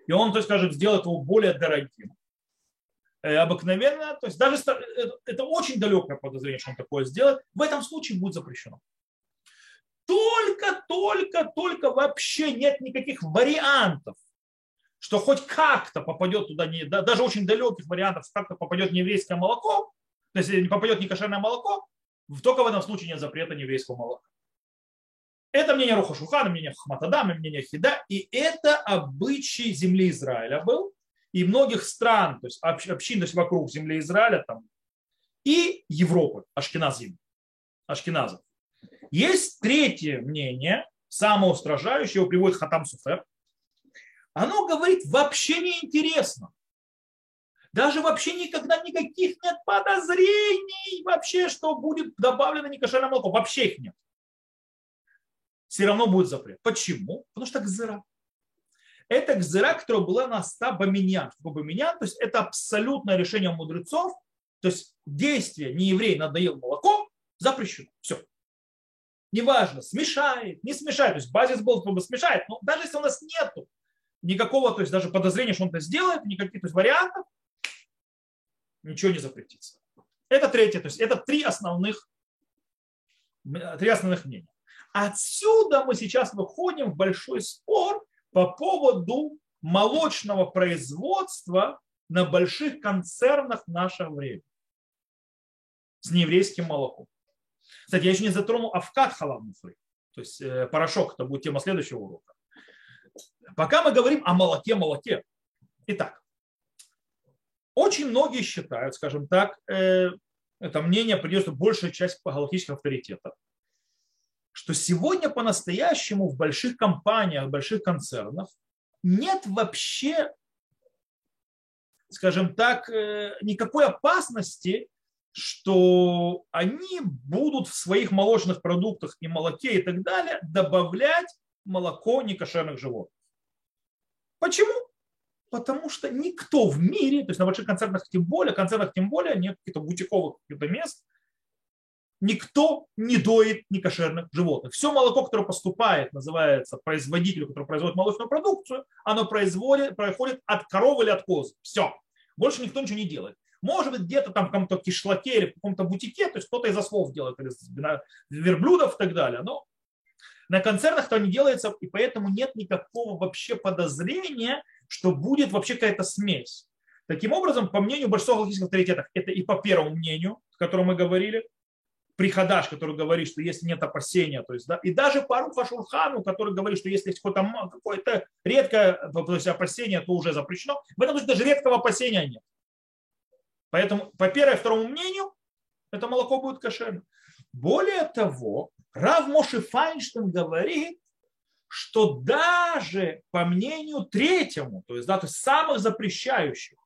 И он, то есть, скажем, сделает его более дорогим. Э, обыкновенно, то есть даже э, это очень далекое подозрение, что он такое сделает, в этом случае будет запрещено. Только, только, только вообще нет никаких вариантов, что хоть как-то попадет туда, не, даже очень далеких вариантов, как-то попадет нееврейское молоко, то есть не попадет некошерное молоко, только в этом случае нет запрета нееврейского молока. Это мнение Руха Шухана, мнение Хматадама, мнение Хида, и это обычай земли Израиля был и многих стран, то есть общин то есть вокруг земли Израиля там, и Европы, Ашкеназим, Ашкеназов. Есть третье мнение, самое устражающее, его приводит Хатам Суфер. Оно говорит, вообще не интересно. Даже вообще никогда никаких нет подозрений вообще, что будет добавлено некошерное молоко. Вообще их нет. Все равно будет запрет. Почему? Потому что гзыра. Это гзыра, которая была на ста баминьян. Что баминьян? То есть это абсолютное решение мудрецов. То есть действие не еврей надоел молоко запрещено. Все. Неважно, смешает, не смешает. То есть базис был, чтобы смешает. Но даже если у нас нету никакого, то есть даже подозрения, что он это сделает, никаких то есть, вариантов, ничего не запретится. Это третье. То есть это три основных, три основных мнения. Отсюда мы сейчас выходим в большой спор по поводу молочного производства на больших концернах в наше время с нееврейским молоком. Кстати, я еще не затронул авкат халавмуфры, то есть э, порошок, это будет тема следующего урока. Пока мы говорим о молоке-молоке. Итак, очень многие считают, скажем так, э, это мнение придерживается большая часть галактических авторитетов, что сегодня по-настоящему в больших компаниях, в больших концернах нет вообще, скажем так, э, никакой опасности, что они будут в своих молочных продуктах и молоке и так далее добавлять молоко некошерных животных. Почему? Потому что никто в мире, то есть на больших концертах тем более, концертах тем более, нет каких-то бутиковых каких-то мест, никто не доит некошерных животных. Все молоко, которое поступает, называется производителю, который производит молочную продукцию, оно производит, проходит от коровы или от козы. Все. Больше никто ничего не делает. Может быть, где-то там в каком-то кишлаке или в каком-то бутике, то есть кто-то из ослов делает, или верблюдов и так далее. Но на концертах то не делается, и поэтому нет никакого вообще подозрения, что будет вообще какая-то смесь. Таким образом, по мнению большинства галактических авторитетов, это и по первому мнению, о котором мы говорили, приходаш, который говорит, что если нет опасения, то есть, да, и даже пару Фашурхану, который говорит, что если есть какое-то, какое-то редкое то есть опасение, то уже запрещено. В этом случае даже редкого опасения нет. Поэтому по первому и второму мнению это молоко будет кошерным. Более того, Рав Моши Файнштейн говорит, что даже по мнению третьему, то есть, да, то есть самых запрещающих,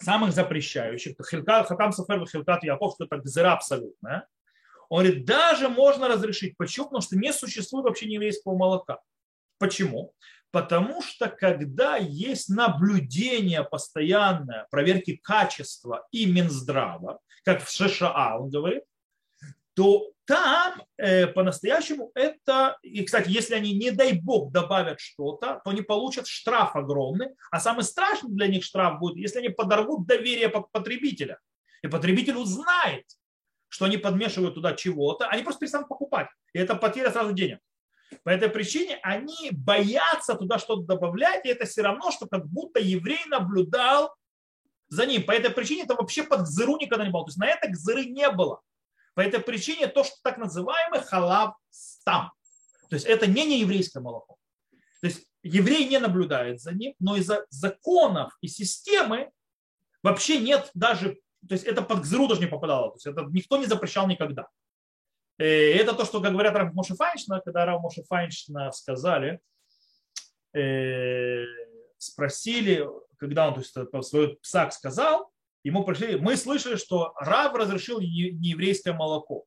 самых запрещающих, Хатам Сафер Хилкат Яков, что это гзера абсолютная, он говорит, даже можно разрешить. Почему? Потому что не существует вообще нееврейского молока. Почему? Потому что когда есть наблюдение постоянное, проверки качества и Минздрава, как в США, он говорит, то там э, по-настоящему это, и, кстати, если они, не дай бог, добавят что-то, то они получат штраф огромный, а самый страшный для них штраф будет, если они подорвут доверие потребителя. И потребитель узнает, что они подмешивают туда чего-то, они просто перестанут покупать. И это потеря сразу денег. По этой причине они боятся туда что-то добавлять, и это все равно, что как будто еврей наблюдал за ним. По этой причине это вообще под гзыру никогда не было. То есть на это гзыры не было. По этой причине то, что так называемый халав стам. То есть это не нееврейское молоко. То есть еврей не наблюдает за ним, но из-за законов и системы вообще нет даже, то есть это под гзру даже не попадало. То есть это никто не запрещал никогда. И э, это то, что, как говорят Рав Моше Файншина, когда Рав Моше Файншина сказали, э, спросили, когда он то есть, свой псак сказал, ему пришли, мы слышали, что Рав разрешил нееврейское молоко.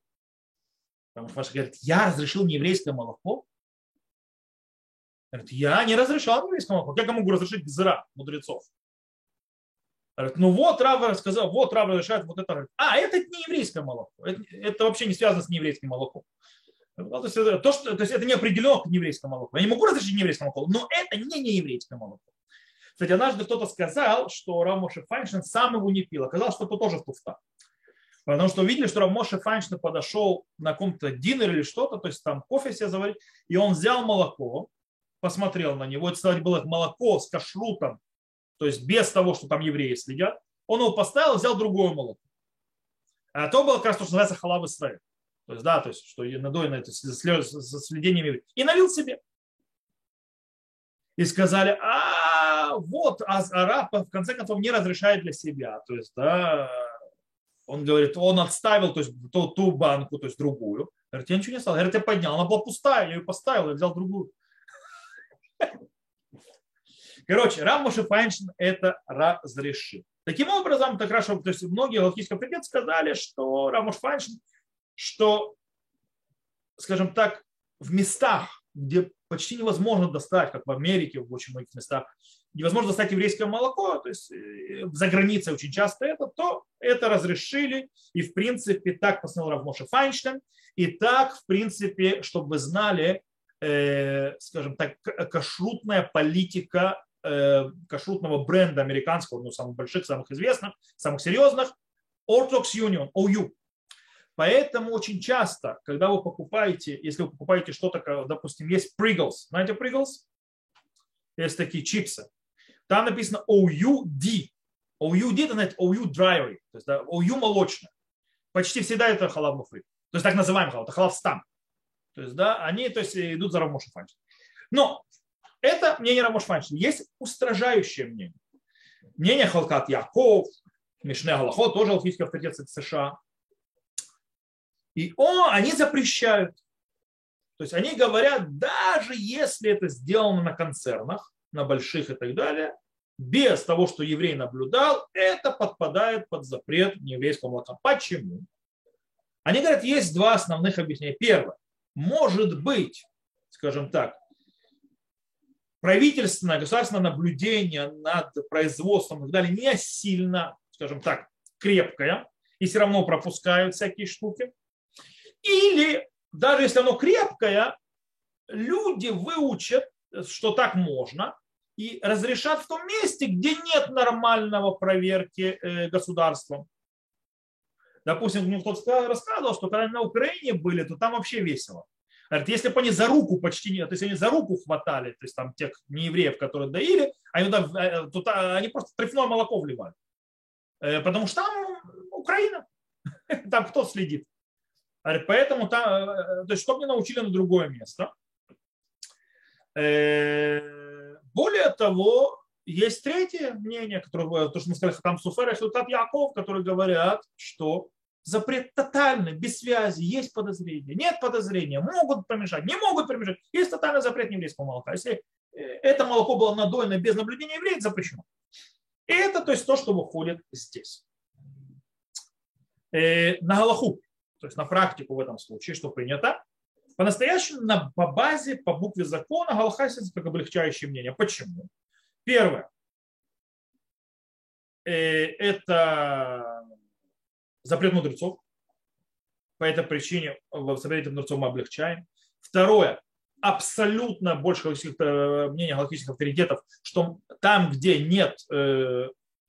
Потому что Паша говорит, я разрешил нееврейское молоко? Говорит, я не разрешал нееврейское молоко. Как я могу разрешить гзыра мудрецов? Говорит, ну вот Рав рассказал, вот Рав разрешает вот это. А, это не еврейское молоко. Это, это вообще не связано с нееврейским молоком. Ну, то, есть, то, что, то есть это не определено как нееврейское молоко. Я не могу разрешить нееврейское молоко, но это не нееврейское молоко. Кстати, однажды кто-то сказал, что Рамоши Файнштейн сам его не пил. Оказалось, что это тоже туфта. Потому что увидели, что Рамоши Файнштейн подошел на каком-то динер или что-то, то есть там кофе себе заварить, и он взял молоко, посмотрел на него, это, кстати, было молоко с кашрутом, то есть без того, что там евреи следят, он его поставил, взял другое молоко. А то было как раз то, что называется халав Исраиль. То есть, да, то есть, что надоено это со следением И налил себе. И сказали, а, вот, а араб в конце концов не разрешает для себя. То есть, да, он говорит, он отставил то есть, ту, ту банку, то есть другую. Говорит, я ничего не стал. Говорит, я поднял, она была пустая, я ее поставил, я взял другую. Короче, Рам Моше Файнштейн это разрешил. Таким образом, так раз, то есть многие галактические авторитеты сказали, что Рам Моше Файнштейн, что, скажем так, в местах, где почти невозможно достать, как в Америке, в очень многих местах, невозможно достать еврейское молоко, то есть э, за границей очень часто это, то это разрешили, и в принципе так постановил Равмоша Файнштейн, и так в принципе, чтобы вы знали, э, скажем так, кашрутная политика э, кашрутного бренда американского, ну, самых больших, самых известных, самых серьезных, Orthodox Union, OU. Поэтому очень часто, когда вы покупаете, если вы покупаете что-то, допустим, есть Pringles, знаете Pringles? Есть такие чипсы. Там написано OUD. OUD это значит OU dry, то есть да, OU молочное. Почти всегда это халав муфри. То есть так называемый халав, это халав стам. То есть, да, они то есть, идут за Рамоша Фанчин. Но это мнение Рамош Фанчин. Есть устражающее мнение. Мнение Халкат Яков, Мишне Галахот, тоже алхийский авторитет США. И о, они запрещают. То есть они говорят, даже если это сделано на концернах, на больших и так далее, без того, что еврей наблюдал, это подпадает под запрет нееврейского молока. Почему? Они говорят, есть два основных объяснения. Первое. Может быть, скажем так, правительственное, государственное наблюдение над производством и так далее не сильно, скажем так, крепкое, и все равно пропускают всякие штуки. Или даже если оно крепкое, люди выучат, что так можно, и разрешат в том месте, где нет нормального проверки э, государством. Допустим, мне кто-то рассказывал, что когда на Украине были, то там вообще весело. Говорит, если бы они за руку почти нет, то есть они за руку хватали, то есть там тех неевреев, которые доили, они, туда, э, туда, они просто трефное молоко вливали. Э, потому что там Украина, [laughs] там кто следит. Говорит, поэтому там, то есть, что мне научили на другое место. Более того, есть третье мнение, которое, то, что мы сказали, там Суфер и Султат Яков, которые говорят, что запрет тотальный, без связи, есть подозрения, нет подозрения, могут помешать, не могут помешать. Есть тотальный запрет еврейского молока. Если э, это молоко было надоено без наблюдения евреев, запрещено. И это то есть то, что выходит здесь. Э, на Галаху, то есть на практику в этом случае, что принято, по-настоящему на, по базе, по букве закона Галаха как облегчающее мнение. Почему? Первое. Э, это запрет мудрецов. По этой причине в запрете мудрецов мы облегчаем. Второе. Абсолютно больше э, мнений галактических авторитетов, что там, где нет э,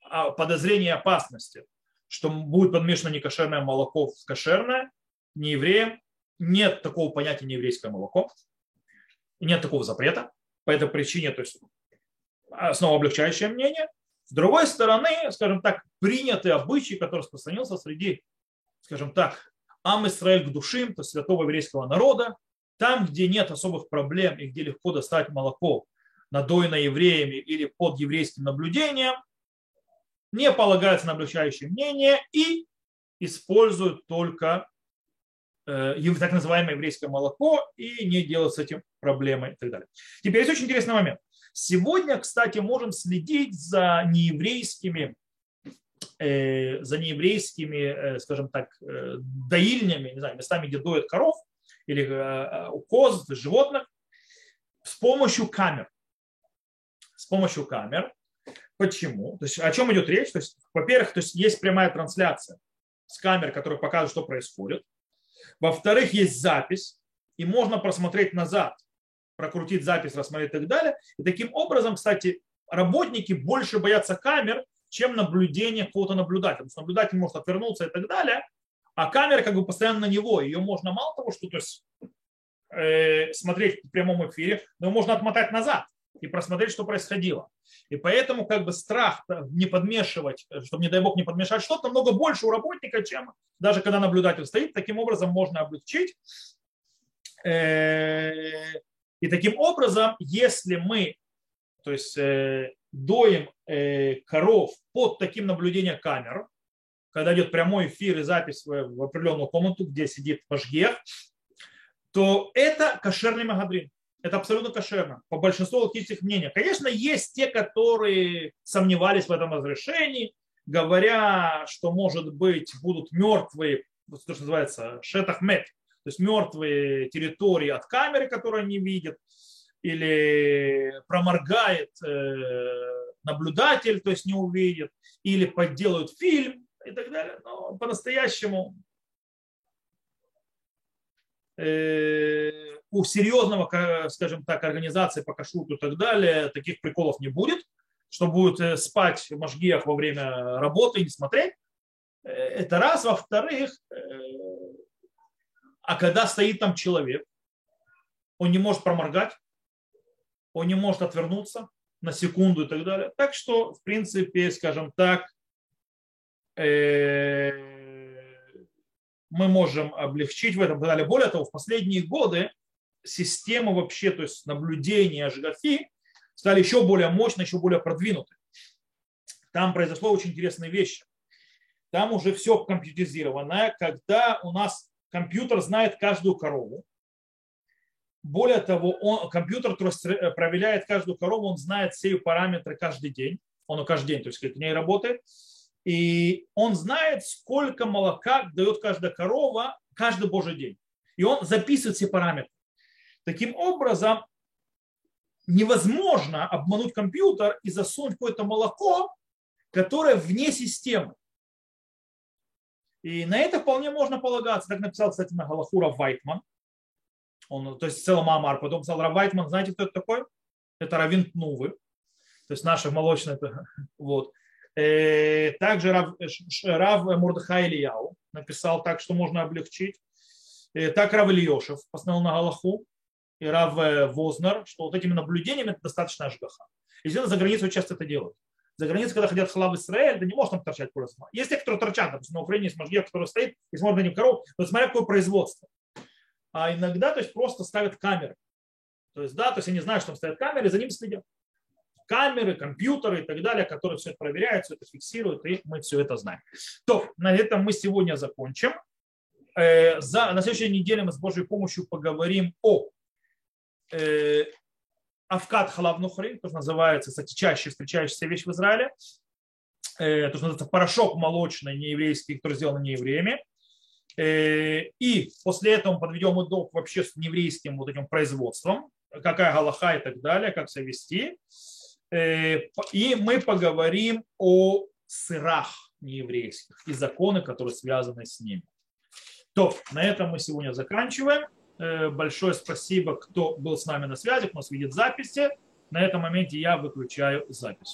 а, подозрения опасности, что будет подмешано некошерное молоко в кошерное, не евреям, нет такого понятия нееврейское молоко, нет такого запрета. По этой причине, то есть снова облегчающее мнение. С другой стороны, скажем так, принятый обычай, который распространился среди, скажем так, Ам Исраэль к душим, то есть святого еврейского народа, там, где нет особых проблем и где легко достать молоко, надоенное евреями или под еврейским наблюдением, не полагается на облегчающее мнение и используют только так называемое еврейское молоко и не делать с этим проблемы и так далее. Теперь есть очень интересный момент. Сегодня, кстати, можем следить за нееврейскими э, за нееврейскими, э, скажем так, доильнями, не знаю, местами, где доят коров или коз, животных, с помощью камер. С помощью камер. Почему? То есть о чем идет речь? То есть, во-первых, то есть есть прямая трансляция с камер, которая показывает, что происходит. Во-вторых, есть запись, и можно просмотреть назад, прокрутить запись, рассмотреть и так далее. И таким образом, кстати, работники больше боятся камер, чем наблюдения какого-то наблюдателя. Потому что наблюдатель может отвернуться и так далее, а камера как бы постоянно на него. Ее можно мало того, что то есть, э, смотреть в прямом эфире, но можно отмотать назад и просмотреть, что происходило. И поэтому как бы страх не подмешивать, чтобы, не дай бог, не подмешать что-то, намного больше у работника, чем даже когда наблюдатель стоит. Таким образом можно облегчить. Э, и таким образом, если мы то есть, э, доим э, коров под таким наблюдением камер, когда идет прямой эфир и запись в определенную комнату, где сидит Пашгех, то это кошерный магадрин. Это абсолютно кошерно, по большинству логических мнений. Конечно, есть те, которые сомневались в этом разрешении, говоря, что, может быть, будут мертвые, то, что называется, шетахмет, то есть мертвые территории от камеры, которые они видят, или проморгает э, наблюдатель, то есть не увидит, или подделают фильм и так далее. Но по-настоящему э, у серьезного, скажем так, организации по кашруту и так далее таких приколов не будет, что будет э, спать в Машгиях во время работы и не смотреть. Э, это раз. Во-вторых, э, а когда стоит там человек, он не может проморгать, он не может отвернуться на секунду и так далее. Так что, в принципе, скажем так, мы можем облегчить в этом. Более того, в последние годы система вообще, то есть наблюдения Ажгафи, стали еще более мощные, еще более продвинуты. Там произошло очень интересные вещи. Там уже все компьютеризировано, когда у нас компьютер знает каждую корову. Более того, он, компьютер проверяет каждую корову, он знает все ее параметры каждый день. Он каждый день, то есть к ней работает. И он знает, сколько молока дает каждая корова каждый божий день. И он записывает все параметры. Таким образом, невозможно обмануть компьютер и засунуть какое-то молоко, которое вне системы. И на это вполне можно полагаться. Так написал, кстати, на Галахура Вайтман. Он, то есть целый Мамар. Потом писал Рав Вайтман. Знаете, кто это такой? Это Равин Тнувы. То есть наши молочные. [laughs] Вот. Э, также Рав, Рав Мурдыхай Ильяу написал так, что можно облегчить. Э, так Рав Ильешев постановил на Галаху. И Рав Вознер, что вот этими наблюдениями это достаточно ажгаха. И за границей часто это делают за границей, когда ходят халав Израиль, ты не можешь там торчать куры Есть те, кто торчат, допустим, на Украине есть мажгер, который стоит и смотрит на них коров, но смотря какое производство. А иногда то есть, просто ставят камеры. То есть, да, то есть они знают, что там стоят камеры, за ними следят. Камеры, компьютеры и так далее, которые все это проверяют, все это фиксируют, и мы все это знаем. То, на этом мы сегодня закончим. Э, за, на следующей неделе мы с Божьей помощью поговорим о э, Авкат халав нухри, то, что называется, кстати, чаще встречающаяся вещь в Израиле. Э, то, что называется порошок молочный нееврейский, который сделан неевреями. Э, и после этого подведем итог вообще с нееврейским вот этим производством, какая галаха и так далее, как себя вести. И мы поговорим о сырах нееврейских и законы, которые связаны с ними. То, на этом мы сегодня заканчиваем. Э, большое спасибо, кто был с нами на связи, кто нас видит записи. На этом моменте я выключаю запись.